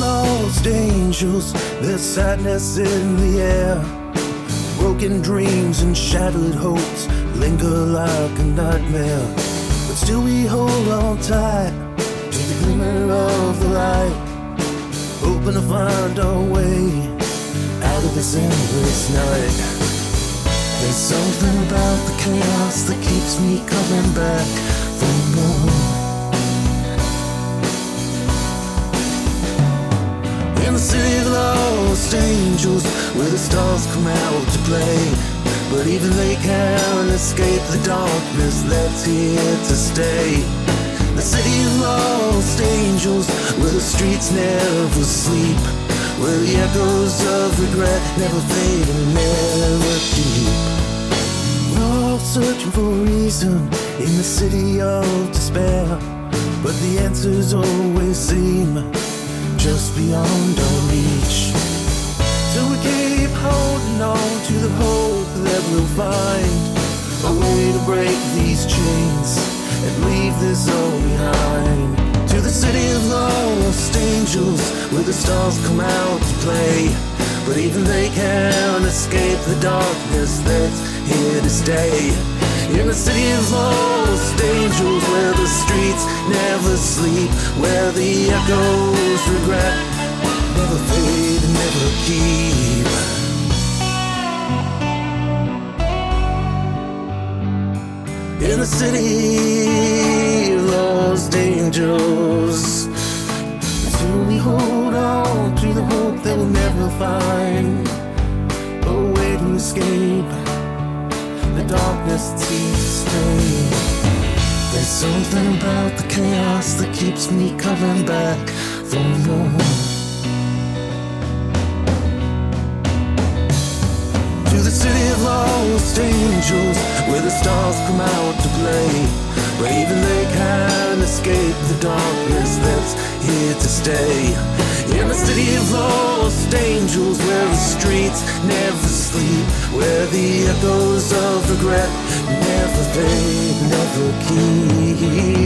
lost angels, there's sadness in the air. Broken dreams and shattered hopes linger like a nightmare. But still we hold on tight to the glimmer of the light, hoping to find our way out of this endless night. There's something about the chaos that keeps me coming back for more. City of lost angels, where the stars come out to play. But even they can't escape the darkness that's here to stay. The city of lost angels, where the streets never sleep. Where the echoes of regret never fade and never keep. We're all searching for reason in the city of despair. But the answers always seem just beyond our reach. So we keep holding on to the hope that we'll find a way to break these chains and leave this all behind. To the city of lost angels, where the stars come out to play. But even they can't escape the darkness that's here to stay. In the city of lost angels, where the streets never sleep, where the echoes regret never fade and never keep. In the city of lost angels, until we hold on to the hope that we'll never find a way to escape the darkness to stay. There's something about the chaos that keeps me coming back for more. To the city of lost angels, where the stars come out to play. But even they can't escape the darkness that's here to stay. In the city of lost angels, where the streets never sleep, where the echoes of 時